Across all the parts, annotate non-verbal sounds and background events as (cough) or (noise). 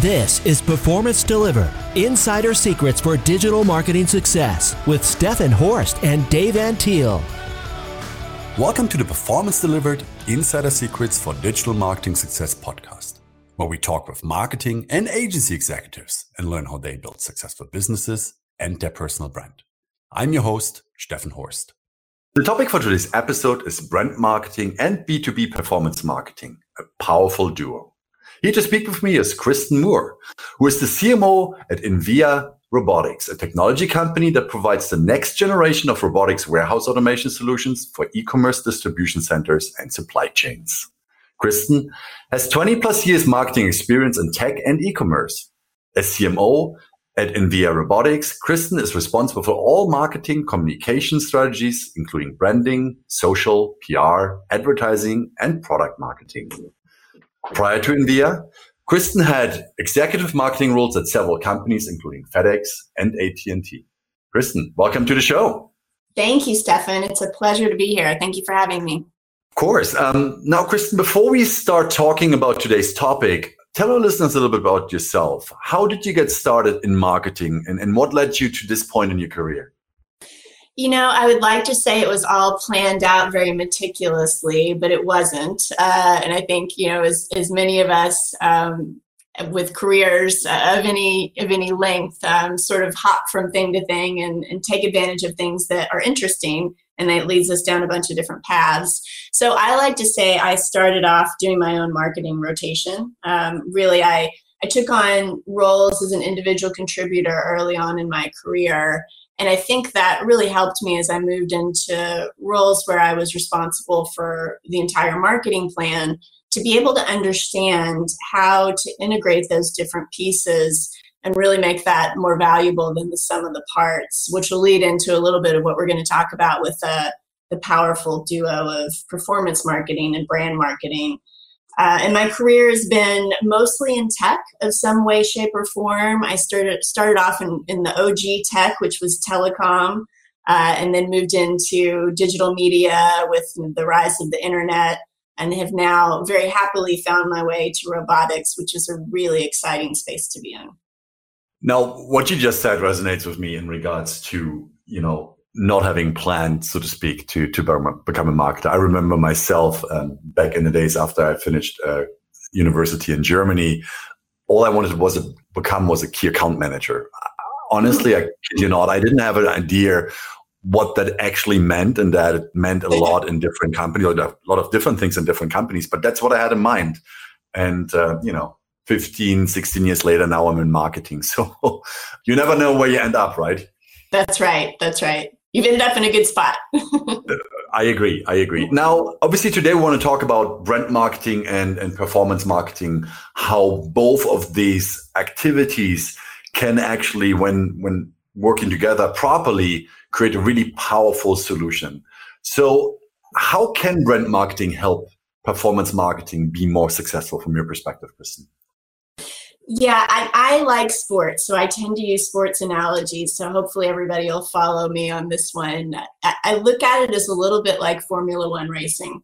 This is Performance Delivered Insider Secrets for Digital Marketing Success with Stephan Horst and Dave Antil. Welcome to the Performance Delivered Insider Secrets for Digital Marketing Success podcast, where we talk with marketing and agency executives and learn how they build successful businesses and their personal brand. I'm your host, Stephan Horst. The topic for today's episode is brand marketing and B2B performance marketing, a powerful duo. Here to speak with me is Kristen Moore, who is the CMO at inVia Robotics, a technology company that provides the next generation of robotics warehouse automation solutions for e-commerce distribution centers and supply chains. Kristen has 20 plus years marketing experience in tech and e-commerce. As CMO at inVia Robotics, Kristen is responsible for all marketing communication strategies, including branding, social, PR, advertising, and product marketing. Prior to inVia, Kristen had executive marketing roles at several companies, including FedEx and AT&T. Kristen, welcome to the show. Thank you, Stephan. It's a pleasure to be here. Thank you for having me. Of course. Um, now, Kristen, before we start talking about today's topic, tell our listeners a little bit about yourself. How did you get started in marketing and, and what led you to this point in your career? You know, I would like to say it was all planned out very meticulously, but it wasn't. Uh, and I think you know, as as many of us um, with careers of any of any length, um, sort of hop from thing to thing and, and take advantage of things that are interesting, and it leads us down a bunch of different paths. So I like to say I started off doing my own marketing rotation. Um, really, I I took on roles as an individual contributor early on in my career and I think that really helped me as I moved into roles where I was responsible for the entire marketing plan to be able to understand how to integrate those different pieces and really make that more valuable than the sum of the parts, which will lead into a little bit of what we're going to talk about with the, the powerful duo of performance marketing and brand marketing uh, and my career has been mostly in tech of some way, shape, or form. I started started off in, in the OG tech, which was telecom, uh, and then moved into digital media with the rise of the internet, and have now very happily found my way to robotics, which is a really exciting space to be in. Now, what you just said resonates with me in regards to you know not having planned, so to speak, to to become a marketer. I remember myself um, back in the days after I finished uh, university in Germany. All I wanted was to become was a key account manager. Honestly, I kid you not, I didn't have an idea what that actually meant, and that it meant a lot in different companies, a lot of different things in different companies. But that's what I had in mind, and uh, you know. 15, 16 years later, now I'm in marketing. (laughs) So you never know where you end up, right? That's right. That's right you've ended up in a good spot. (laughs) I agree. I agree. Now, obviously, today we want to talk about brand marketing and, and performance marketing, how both of these activities can actually, when, when working together properly, create a really powerful solution. So, how can brand marketing help performance marketing be more successful from your perspective, Kristen? Yeah, I, I, like sports, so I tend to use sports analogies. So hopefully everybody will follow me on this one. I, I look at it as a little bit like Formula One racing.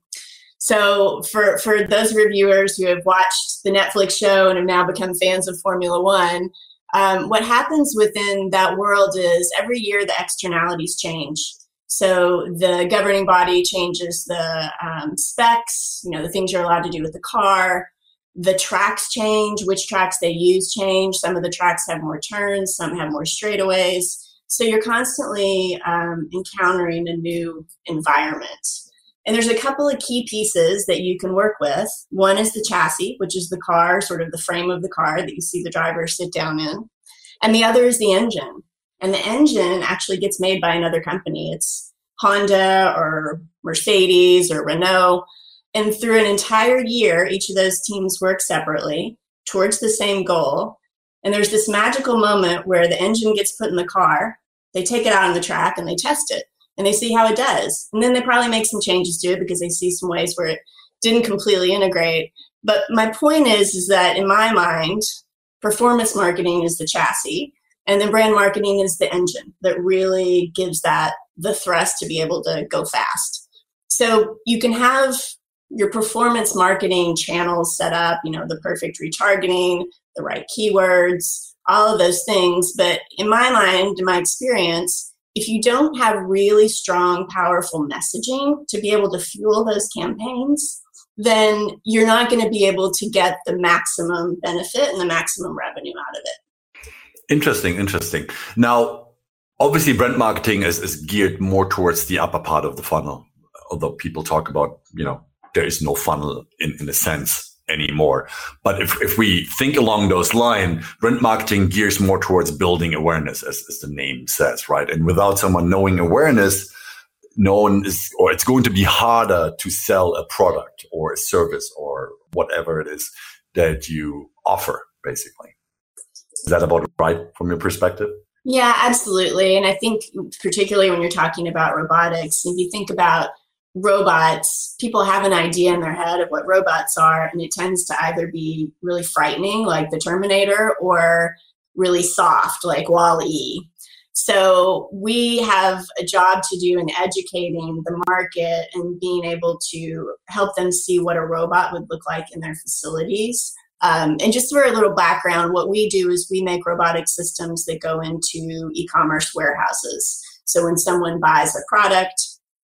So for for those reviewers who have watched the Netflix show and have now become fans of Formula One, um, what happens within that world is every year the externalities change. So the governing body changes the um, specs, you know, the things you're allowed to do with the car the tracks change, which tracks they use change. Some of the tracks have more turns, some have more straightaways. So you're constantly um, encountering a new environment. And there's a couple of key pieces that you can work with. One is the chassis, which is the car, sort of the frame of the car that you see the driver sit down in. And the other is the engine. And the engine actually gets made by another company. It's Honda or Mercedes or Renault. And through an entire year, each of those teams work separately towards the same goal. And there's this magical moment where the engine gets put in the car, they take it out on the track and they test it and they see how it does. And then they probably make some changes to it because they see some ways where it didn't completely integrate. But my point is, is that in my mind, performance marketing is the chassis and then brand marketing is the engine that really gives that the thrust to be able to go fast. So you can have your performance marketing channels set up, you know, the perfect retargeting, the right keywords, all of those things. But in my mind, in my experience, if you don't have really strong, powerful messaging to be able to fuel those campaigns, then you're not going to be able to get the maximum benefit and the maximum revenue out of it. Interesting, interesting. Now, obviously, brand marketing is, is geared more towards the upper part of the funnel, although people talk about, you know, there is no funnel in, in a sense anymore. But if, if we think along those lines, brand marketing gears more towards building awareness, as, as the name says, right? And without someone knowing awareness, no one is, or it's going to be harder to sell a product or a service or whatever it is that you offer, basically. Is that about right from your perspective? Yeah, absolutely. And I think, particularly when you're talking about robotics, if you think about robots, people have an idea in their head of what robots are, and it tends to either be really frightening, like the Terminator, or really soft, like WALL-E. So we have a job to do in educating the market and being able to help them see what a robot would look like in their facilities. Um, and just for a little background, what we do is we make robotic systems that go into e commerce warehouses. So when someone buys a product,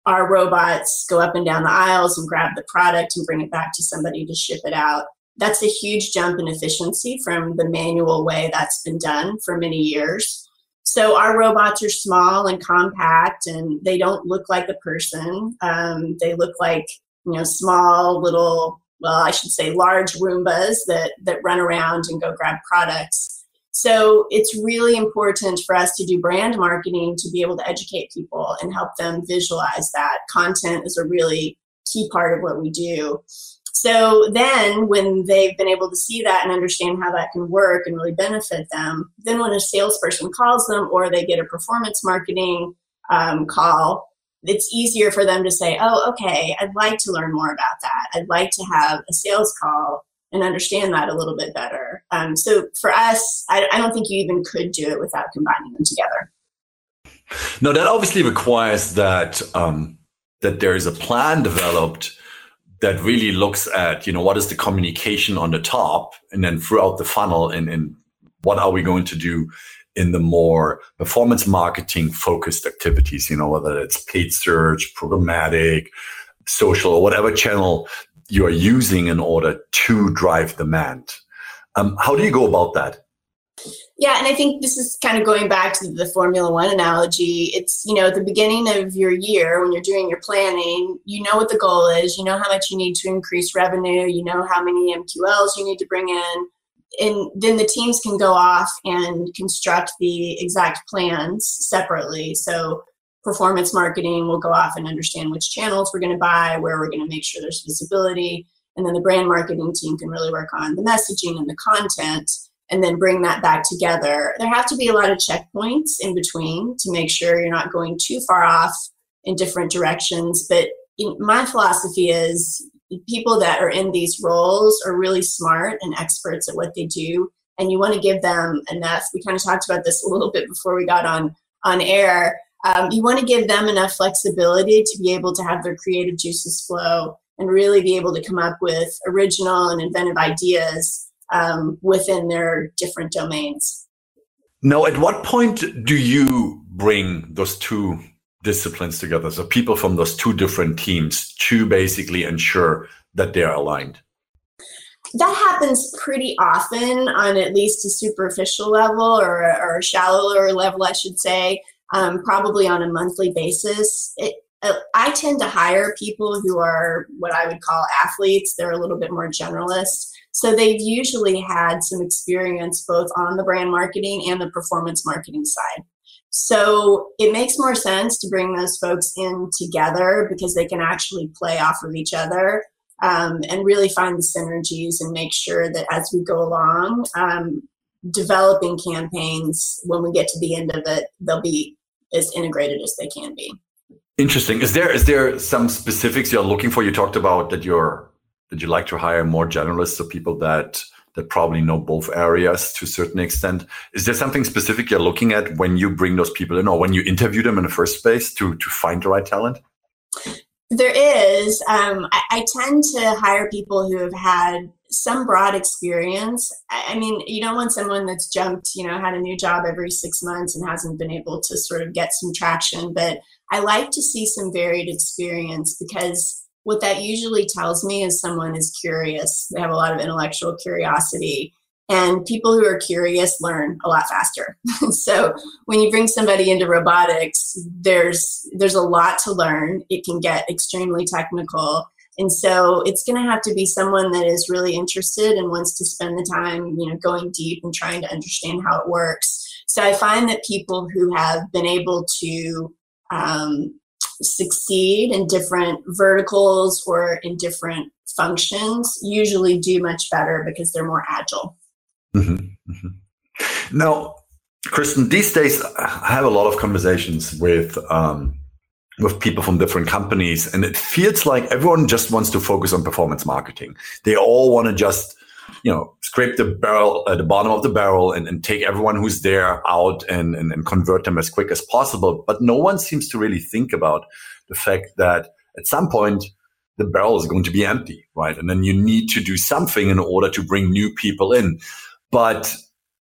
our robots go up and down the aisles and grab the product and bring it back to somebody to ship it out. That's a huge jump in efficiency from the manual way that's been done for many years. So our robots are small and compact, and they don't look like a person. Um, they look like you know small little, well, I should say large Roombas that that run around and go grab products. So it's really important for us to do brand marketing to be able to educate people and help them visualize that. Content is a really key part of what we do. So then, when they've been able to see that and understand how that can work and really benefit them, then when a salesperson calls them or they get a performance marketing um, call, it's easier for them to say, Oh, okay, I'd like to learn more about that. I'd like to have a sales call and understand that a little bit better. Um, so for us, I, I don't think you even could do it without combining them together. No, that obviously requires that um, that there is a plan developed that really looks at you know what is the communication on the top and then throughout the funnel and, and what are we going to do in the more performance marketing focused activities you know whether it's paid search programmatic social or whatever channel you are using in order to drive demand. Um, how do you go about that? Yeah, and I think this is kind of going back to the Formula One analogy. It's, you know, at the beginning of your year when you're doing your planning, you know what the goal is, you know how much you need to increase revenue, you know how many MQLs you need to bring in. And then the teams can go off and construct the exact plans separately. So performance marketing will go off and understand which channels we're going to buy, where we're going to make sure there's visibility. And then the brand marketing team can really work on the messaging and the content and then bring that back together. There have to be a lot of checkpoints in between to make sure you're not going too far off in different directions. But my philosophy is people that are in these roles are really smart and experts at what they do. And you want to give them enough. We kind of talked about this a little bit before we got on on air um, you want to give them enough flexibility to be able to have their creative juices flow and really be able to come up with original and inventive ideas um, within their different domains. Now, at what point do you bring those two disciplines together? So, people from those two different teams to basically ensure that they're aligned? That happens pretty often on at least a superficial level or, or a shallower level, I should say um, probably on a monthly basis. It, uh, I tend to hire people who are what I would call athletes. They're a little bit more generalist. So they've usually had some experience both on the brand marketing and the performance marketing side. So it makes more sense to bring those folks in together because they can actually play off of each other um, and really find the synergies and make sure that as we go along, um, developing campaigns, when we get to the end of it, they'll be as integrated as they can be. Interesting. Is there is there some specifics you're looking for? You talked about that you're that you like to hire more generalists, so people that that probably know both areas to a certain extent. Is there something specific you're looking at when you bring those people in, or when you interview them in the first place to to find the right talent? There is. Um, I, I, tend to hire people who have had some broad experience. I mean, you don't want someone that's jumped, you know, had a new job every six months and hasn't been able to sort of get some traction. But I like to see some varied experience because what that usually tells me is someone is curious. They have a lot of intellectual curiosity. And people who are curious learn a lot faster. (laughs) so when you bring somebody into robotics, there's there's a lot to learn. It can get extremely technical and so it's going to have to be someone that is really interested and wants to spend the time, you know, going deep and trying to understand how it works. So I find that people who have been able to um, succeed in different verticals or in different functions usually do much better because they're more agile. Mm-hmm. Mm-hmm. Now, Kristen, these days I have a lot of conversations with um, with people from different companies. And it feels like everyone just wants to focus on performance marketing. They all want to just, you know, scrape the barrel at the bottom of the barrel and, and take everyone who's there out and, and, and convert them as quick as possible. But no one seems to really think about the fact that at some point, the barrel is going to be empty, right? And then you need to do something in order to bring new people in. But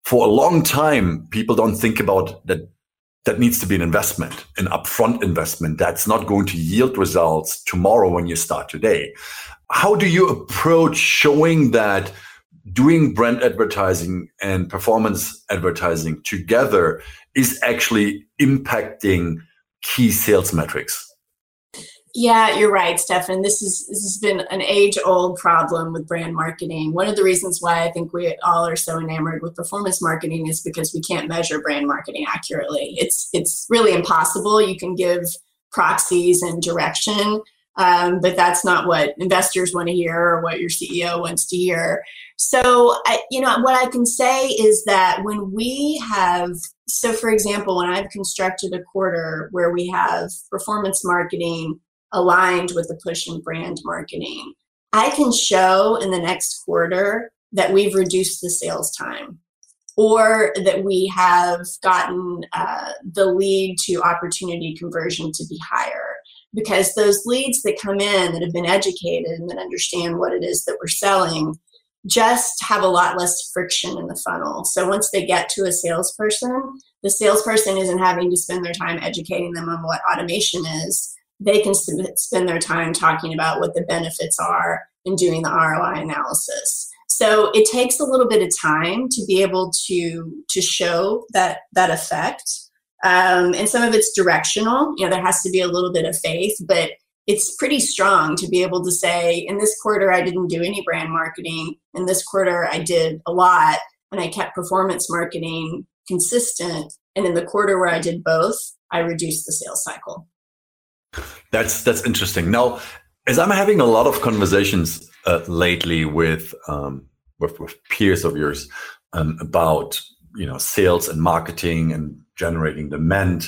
for a long time, people don't think about that that needs to be an investment, an upfront investment that's not going to yield results tomorrow when you start today. How do you approach showing that doing brand advertising and performance advertising together is actually impacting key sales metrics? Yeah, you're right, Stephan. This is this has been an age-old problem with brand marketing. One of the reasons why I think we all are so enamored with performance marketing is because we can't measure brand marketing accurately. It's it's really impossible. You can give proxies and direction, um, but that's not what investors want to hear or what your CEO wants to hear. So, I, you know, what I can say is that when we have, so for example, when I've constructed a quarter where we have performance marketing aligned with the push and brand marketing. I can show in the next quarter that we've reduced the sales time or that we have gotten uh, the lead to opportunity conversion to be higher because those leads that come in that have been educated and that understand what it is that we're selling just have a lot less friction in the funnel. So once they get to a salesperson, the salesperson isn't having to spend their time educating them on what automation is they can spend their time talking about what the benefits are and doing the ROI analysis. So it takes a little bit of time to be able to to show that that effect, um, and some of it's directional. You know, there has to be a little bit of faith, but it's pretty strong to be able to say, in this quarter I didn't do any brand marketing, in this quarter I did a lot, and I kept performance marketing consistent, and in the quarter where I did both, I reduced the sales cycle. That's that's interesting. Now, as I'm having a lot of conversations uh, lately with, um, with, with peers of yours um, about you know sales and marketing and generating demand,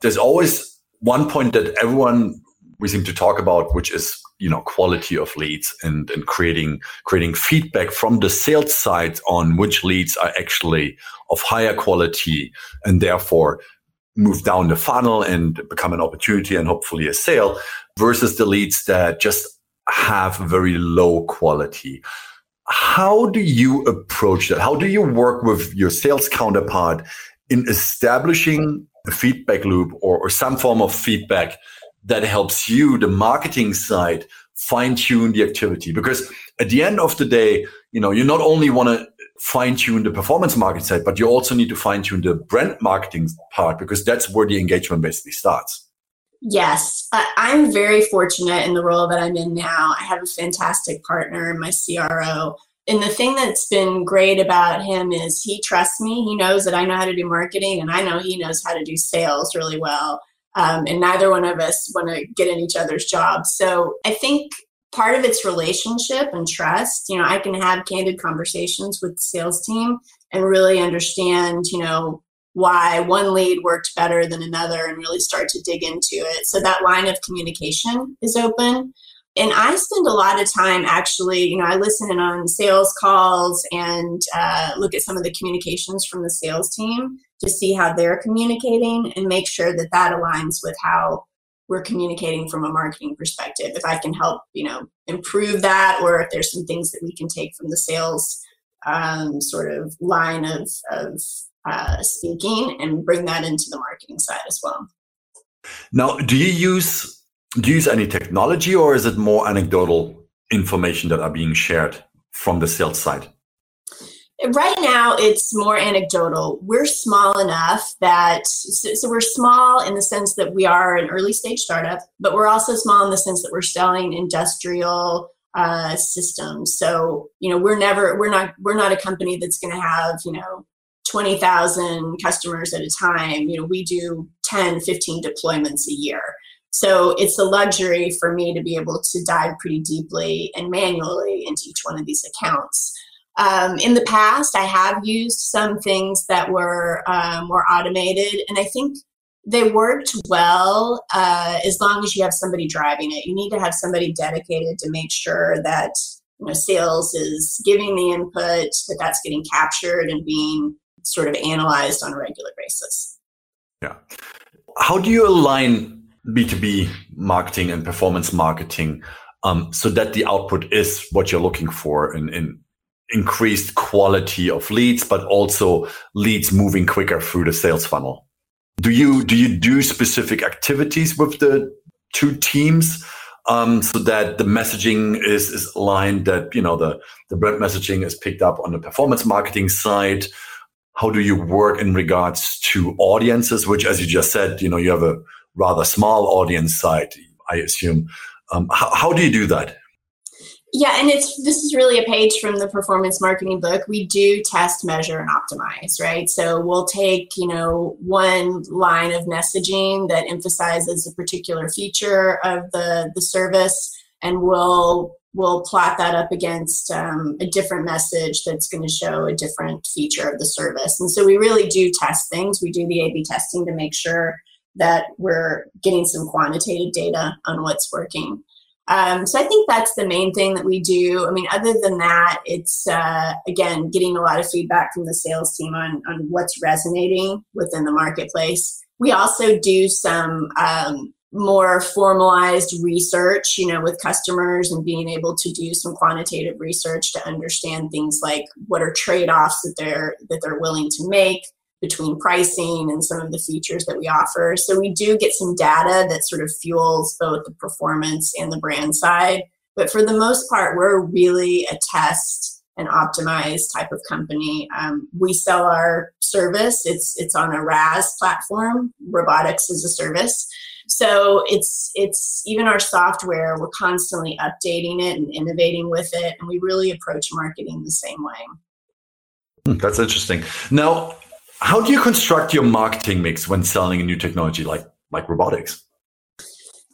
there's always one point that everyone we seem to talk about, which is you know quality of leads and and creating creating feedback from the sales side on which leads are actually of higher quality and therefore move down the funnel and become an opportunity and hopefully a sale versus the leads that just have very low quality. How do you approach that? How do you work with your sales counterpart in establishing a feedback loop or, or some form of feedback that helps you, the marketing side, fine tune the activity? Because at the end of the day, you know, you not only want to fine tune the performance marketing side, but you also need to fine tune the brand marketing part because that's where the engagement basically starts. Yes, I'm very fortunate in the role that I'm in now. I have a fantastic partner, my CRO. And the thing that's been great about him is he trusts me. He knows that I know how to do marketing, and I know he knows how to do sales really well. Um, and neither one of us want to get in each other's jobs. So I think part of its relationship and trust. You know i can have candid conversations with the sales team and really understand you know why one lead worked better than another and really start to dig into it. So that line of communication is open. And i spend a lot of time actually you know i listen on sales calls and uh, look at some of the communications from the sales team to see how they're communicating and make sure that that aligns with how we're communicating from a marketing perspective. If I can help, you know, improve that, or if there's some things that we can take from the sales um, sort of line of, of uh, speaking and bring that into the marketing side as well. Now, do you use do you use any technology, or is it more anecdotal information that are being shared from the sales side? Right now, it's more anecdotal. We're small enough that, so, so, we're small in the sense that we are an early stage startup, but we're also small in the sense that we're selling industrial uh, systems. So, you know, we're never, we're not, we're not a company that's going to have, you know, 20,000 customers at a time. You know, we do 10, 15 deployments a year. So it's a luxury for me to be able to dive pretty deeply and manually into each one of these accounts. Um, in the past, I have used some things that were uh, more automated, and I think they worked well uh, as long as you have somebody driving it. You need to have somebody dedicated to make sure that you know sales is giving the input, that that's getting captured and being sort of analyzed on a regular basis. Yeah. How do you align B2B marketing and performance marketing um, so that the output is what you're looking for in, in increased quality of leads, but also leads moving quicker through the sales funnel. Do you do you do specific activities with the two teams um, so that the messaging is is aligned? That you know the the brand messaging is picked up on the performance marketing side. How do you work in regards to audiences? Which, as you just said, you know you have a rather small audience side, I assume. Um, how, how do you do that? Yeah, and it's this is really a page from the performance marketing book. We do test, measure, and optimize, right? So we'll take, you know, one line of messaging that emphasizes a particular feature of the the service, and we'll we'll plot that up against um, a different message that's going to show a different feature of the service. And so we really do test things. We do the A/B testing to make sure that we're getting some quantitative data on what's working. Um, so I think that's the main thing that we do. I mean, other than that, it's uh, again getting a lot of feedback from the sales team on on what's resonating within the marketplace. We also do some um, more formalized research, you know, with customers and being able to do some quantitative research to understand things like what are trade offs that they're that they're willing to make between pricing and some of the features that we offer. So we do get some data that sort of fuels both the performance and the brand side. But for the most part, we're really a test and optimize type of company. Um, we sell our service. It's it's on a RaaS platform, robotics as a service. So it's it's even our software. We're constantly updating it and innovating with it, and we really approach marketing the same way. Hmm, that's interesting. Now, how do you construct your marketing mix when selling a new technology like like robotics?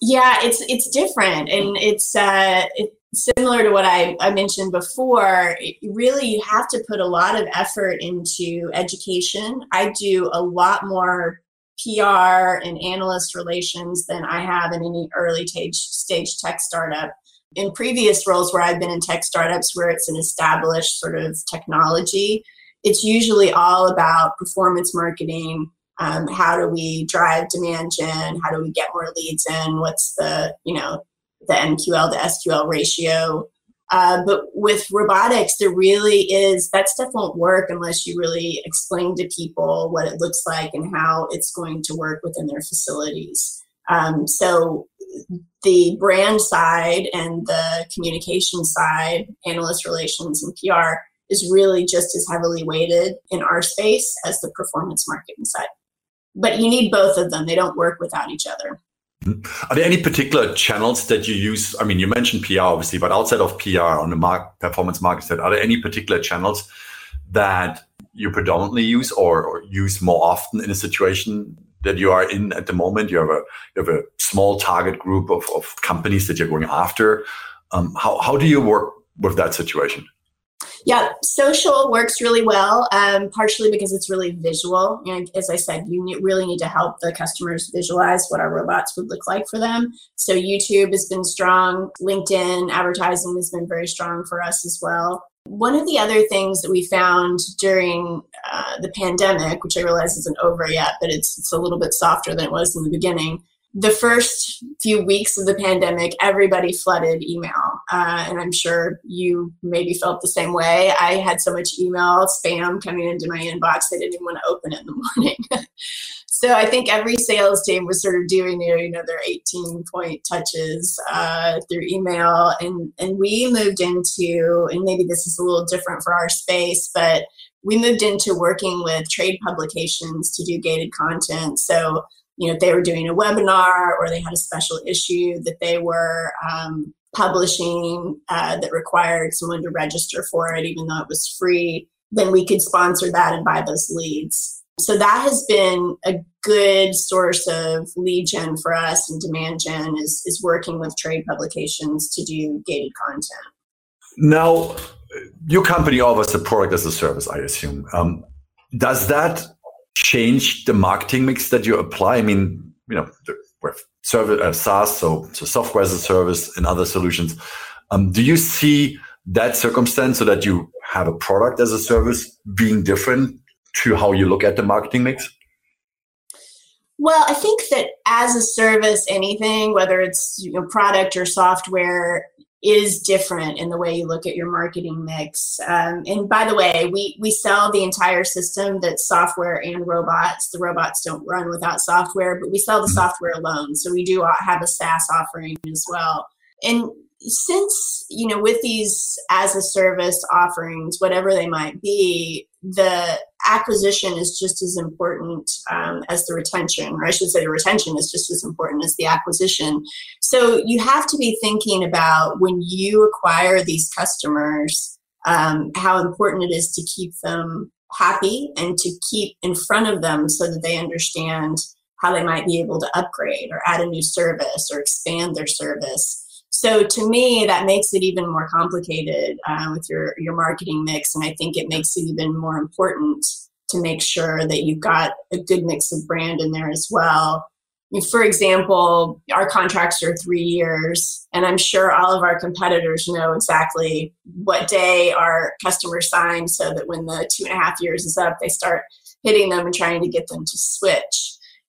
Yeah, it's it's different, and it's uh, similar to what I, I mentioned before. Really, you have to put a lot of effort into education. I do a lot more PR and analyst relations than I have in any early stage stage tech startup. In previous roles where I've been in tech startups, where it's an established sort of technology, it's usually all about performance marketing. Um, how do we drive demand gen? How do we get more leads in? What's the you know the MQL to SQL ratio? Uh, but with robotics, there really is that stuff won't work unless you really explain to people what it looks like and how it's going to work within their facilities. Um, so the brand side and the communication side, analyst relations and PR, is really just as heavily weighted in our space as the performance marketing side. But you need both of them, they don't work without each other. Are there any particular channels that you use? I mean, you mentioned PR, obviously, but outside of PR on the mark, performance market side, are there any particular channels that you predominantly use or, or, use more often in a situation that you are in at the moment? You have a you have a small target group of, of companies that you're going after. Um, how how do you work with that situation? Yeah, social works really well, um, partially because it's really visual. And as I said, you really need to help the customers visualize what our robots would look like for them. So YouTube has been strong. LinkedIn advertising has been very strong for us as well. One of the other things that we found during uh, the pandemic, which I realize isn't over yet, but it's, it's a little bit softer than it was in the beginning, the first few weeks of the pandemic, everybody flooded email. Uh, and I'm sure you maybe felt the same way. I had so much email spam coming into my inbox, I didn't even want to open it in the morning. (laughs) so I think every sales team was sort of doing you know their 18 point touches uh, through email, and and we moved into and maybe this is a little different for our space, but we moved into working with trade publications to do gated content. So you know, they were doing a webinar or they had a special issue that they were um, publishing uh, that required someone to register for it, even though it was free, then we could sponsor that and buy those leads. So that has been a good source of lead gen for us and demand gen is, is working with trade publications to do gated content. Now, your company offers a product as a service, I assume. Um, does that change the marketing mix that you apply? I mean, you know, with service uh, SaaS, so, so software as a service and other solutions. Um, do you see that circumstance so that you have a product as a service being different to how you look at the marketing mix? Well, I think that as a service, anything, whether it's you know, product or software, is different in the way you look at your marketing mix. Um, and by the way, we we sell the entire system that's software and robots. The robots don't run without software, but we sell the mm-hmm. software alone. So we do have a SaaS offering as well. And since you know with these as a service offerings whatever they might be the acquisition is just as important um, as the retention or i should say the retention is just as important as the acquisition. So you have to be thinking about when you acquire these customers um, how important it is to keep them happy and to keep in front of them so that they understand how they might be able to upgrade or add a new service or expand their service so to me, that makes it even more complicated uh, with your your marketing mix, and I think it makes it even more important to make sure that you've got a good mix of brand in there as well. For example, our contracts are three years, and I'm sure all of our competitors know exactly what day our customers sign so that when the two and a half years is up, they start hitting them and trying to get them to switch.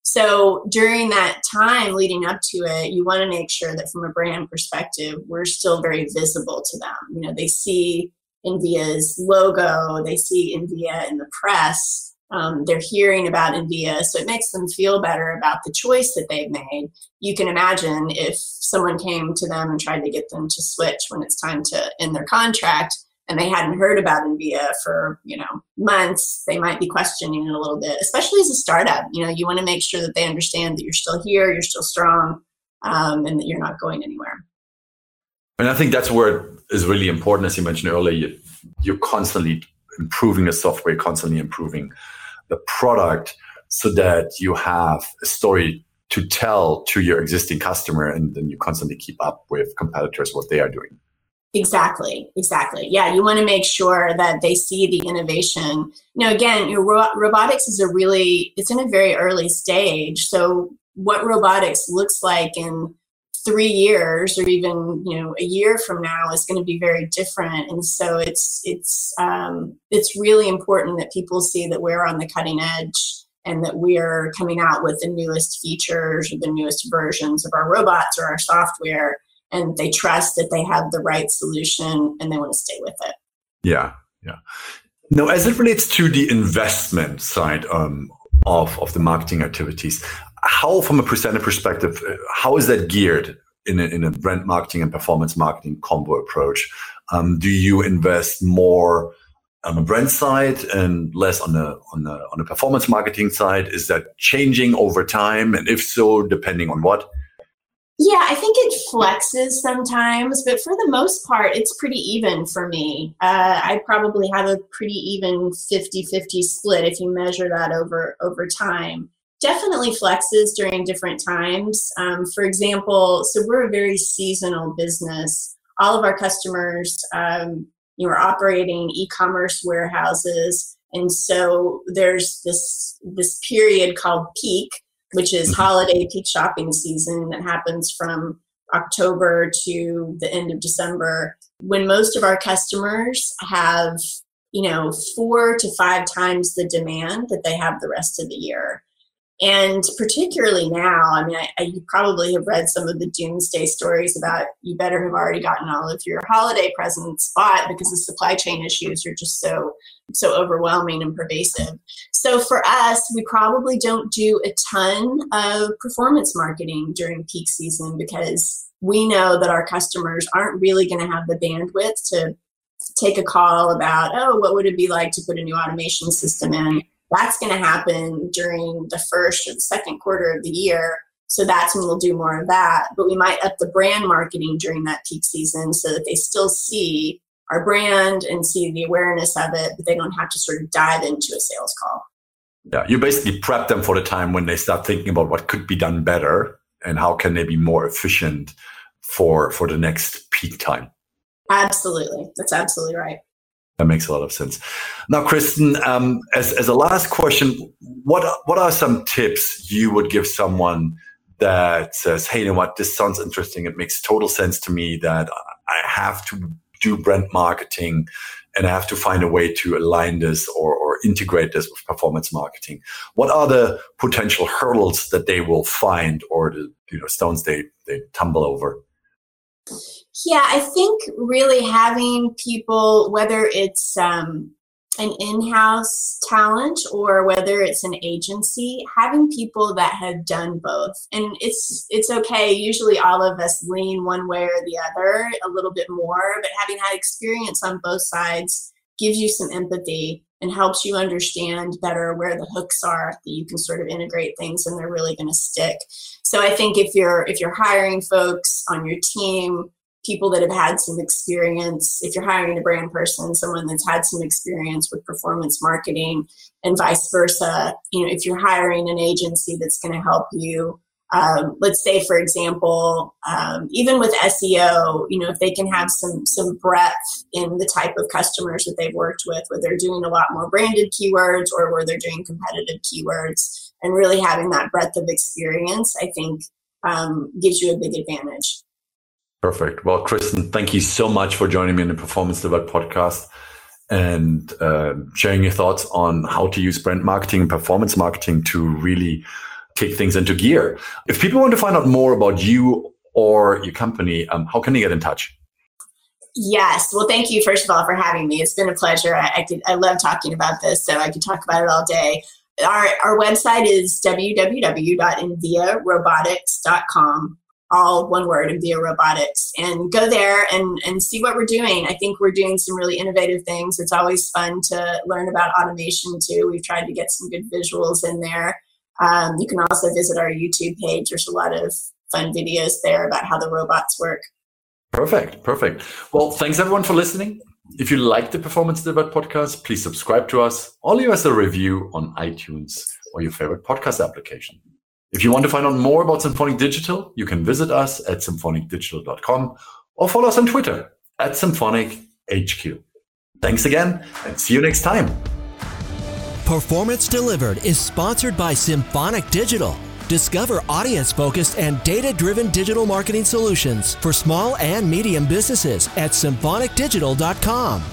So during that time leading up to it, you want to make sure that from a brand perspective, we're still very visible to them. You know, they see inVia's logo, they see inVia in the press, um, they're hearing about inVia, so it makes them feel better about the choice that they've made. You can imagine if someone came to them and tried to get them to switch when it's time to end their contract, and they hadn't heard about inVia for you know months, they might be questioning it a little bit. Especially as a startup, you know, you want to make sure that they understand that you're still here, you're still strong, um, and that you're not going anywhere. And I think that's where it is really important, as you mentioned earlier. You're constantly improving the software, constantly improving the product, so that you have a story to tell to your existing customer, and then you constantly keep up with competitors what they are doing. Exactly, exactly. Yeah, you want to make sure that they see the innovation. You know, again, your ro- robotics is a really it's in a very early stage. So what robotics looks like in three years or even you know a year from now is going to be very different and so it's it's um, it's really important that people see that we're on the cutting edge and that we're coming out with the newest features or the newest versions of our robots or our software and they trust that they have the right solution and they want to stay with it. Yeah, yeah. Now, as it relates to the investment side um, of of the marketing activities, how, from a percentage perspective, uh, how is that geared in a, in a brand marketing and performance marketing combo approach? Um, do you invest more? on the brand side and less on the on the on the performance marketing side is that changing over time and if so depending on what yeah, I think it flexes sometimes, but for the most part, it's pretty even for me. Uh, I probably have a pretty even 50 50 split if you measure that over, over time. Definitely flexes during different times. Um, for example, so we're a very seasonal business. All of our customers, um, you know, are operating e-commerce warehouses, and so there's this this period called peak which is mm-hmm. holiday peak shopping season that happens from October to the end of December, when most of our customers have, you know, four to five times the demand that they have the rest of the year. And particularly now, I mean, I, I, you probably have read some of the doomsday stories about you better have already gotten all of your holiday presents bought because the supply chain issues are just so so overwhelming and pervasive. So for us, we probably don't do a ton of performance marketing during peak season because we know that our customers aren't really going to have the bandwidth to take a call about, oh, what would it be like to put a new automation system in? That's going to happen during the first or the second quarter of the year. So that's when we'll do more of that. But we might up the brand marketing during that peak season so that they still see our brand and see the awareness of it, but they don't have to sort of dive into a sales call. Yeah, you basically prep them for the time when they start thinking about what could be done better and how can they be more efficient for for the next peak time. Absolutely, that's absolutely right. That makes a lot of sense. Now, Kristen, um, as as a last question, what what are some tips you would give someone that says, "Hey, you know what? This sounds interesting. It makes total sense to me that I have to do brand marketing and I have to find a way to align this or, or integrate this with performance marketing. What are the potential hurdles that they will find or the you know stones they, they tumble over? Yeah, I think really having people, whether it's um, an in-house talent or whether it's an agency having people that have done both. And it's it's okay. Usually all of us lean one way or the other a little bit more but having had experience on both sides gives you some empathy and helps you understand better where the hooks are that you can sort of integrate things and they're really going to stick. So i think if you're if you're hiring folks on your team people that have had some experience. If you're hiring a brand person, someone that's had some experience with performance marketing and vice versa. You know, if you're hiring an agency that's going to help you, um, let's say, for example, um, even with SEO, you know, if they can have some some breadth in the type of customers that they've worked with, where they're doing a lot more branded keywords or where they're doing competitive keywords, and really having that breadth of experience, I think um, gives you a big advantage. Perfect. Well, Kristen, thank you so much for joining me in the Performance Delivered podcast and uh, sharing your thoughts on how to use brand marketing and performance marketing to really kick things into gear. If people want to find out more about you or your company, um, how can they get in touch? Yes. Well, thank you, first of all, for having me. It's been a pleasure. I, I, could, I love talking about this, so I could talk about it all day. Our, our website is www.inviarobotics.com all one word inVia Robotics and go there and, and see what we're doing. I think we're doing some really innovative things. It's always fun to learn about automation too. We've tried to get some good visuals in there. Um, you can also visit our YouTube page. There's a lot of fun videos there about how the robots work. Perfect, perfect. Well, thanks everyone for listening. If you like the Performance Delivered podcast, please subscribe to us or leave us a review on iTunes or your favorite podcast application. If you want to find out more about Symphonic Digital, you can visit us at symphonicdigital.com or follow us on Twitter at SymphonicHQ. Thanks again and see you next time. Performance Delivered is sponsored by Symphonic Digital. Discover audience focused and data driven digital marketing solutions for small and medium businesses at symphonicdigital.com.